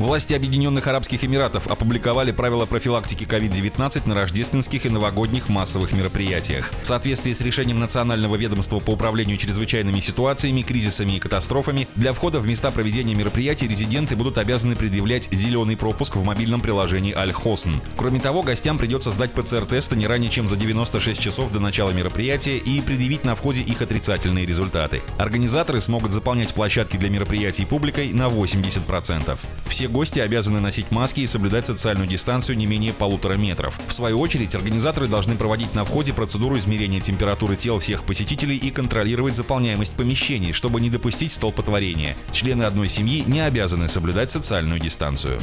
Власти Объединенных Арабских Эмиратов опубликовали правила профилактики COVID-19 на рождественских и новогодних массовых мероприятиях. В соответствии с решением Национального ведомства по управлению чрезвычайными ситуациями, кризисами и катастрофами, для входа в места проведения мероприятий резиденты будут обязаны предъявлять зеленый пропуск в мобильном приложении Аль-Хосн. Кроме того, гостям придется сдать ПЦР-тесты не ранее, чем за 96 часов до начала мероприятия и предъявить на входе их отрицательные результаты. Организаторы смогут заполнять площадки для мероприятий публикой на 80%. Все все гости обязаны носить маски и соблюдать социальную дистанцию не менее полутора метров. В свою очередь, организаторы должны проводить на входе процедуру измерения температуры тел всех посетителей и контролировать заполняемость помещений, чтобы не допустить столпотворения. Члены одной семьи не обязаны соблюдать социальную дистанцию.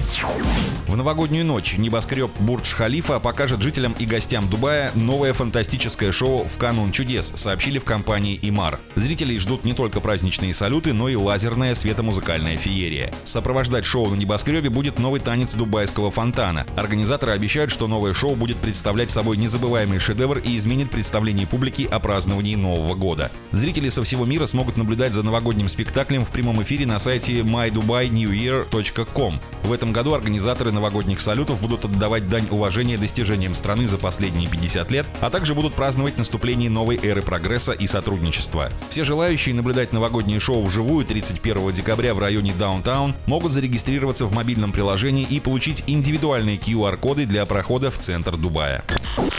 В новогоднюю ночь небоскреб Бурдж-Халифа покажет жителям и гостям Дубая новое фантастическое шоу «В канун чудес», сообщили в компании «Имар». Зрителей ждут не только праздничные салюты, но и лазерная светомузыкальная феерия. Сопровождать шоу на небоскребе будет новый танец дубайского фонтана. Организаторы обещают, что новое шоу будет представлять собой незабываемый шедевр и изменит представление публики о праздновании Нового года. Зрители со всего мира смогут наблюдать за новогодним спектаклем в прямом эфире на сайте mydubaineweyear.com. В этом году организаторы новогодних салютов будут отдавать дань уважения достижениям страны за последние 50 лет, а также будут праздновать наступление новой эры прогресса и сотрудничества. Все желающие наблюдать новогоднее шоу вживую 31 декабря в районе Даунтаун могут зарегистрироваться зарегистрироваться в мобильном приложении и получить индивидуальные QR-коды для прохода в центр Дубая.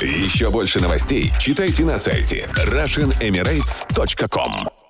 Еще больше новостей читайте на сайте RussianEmirates.com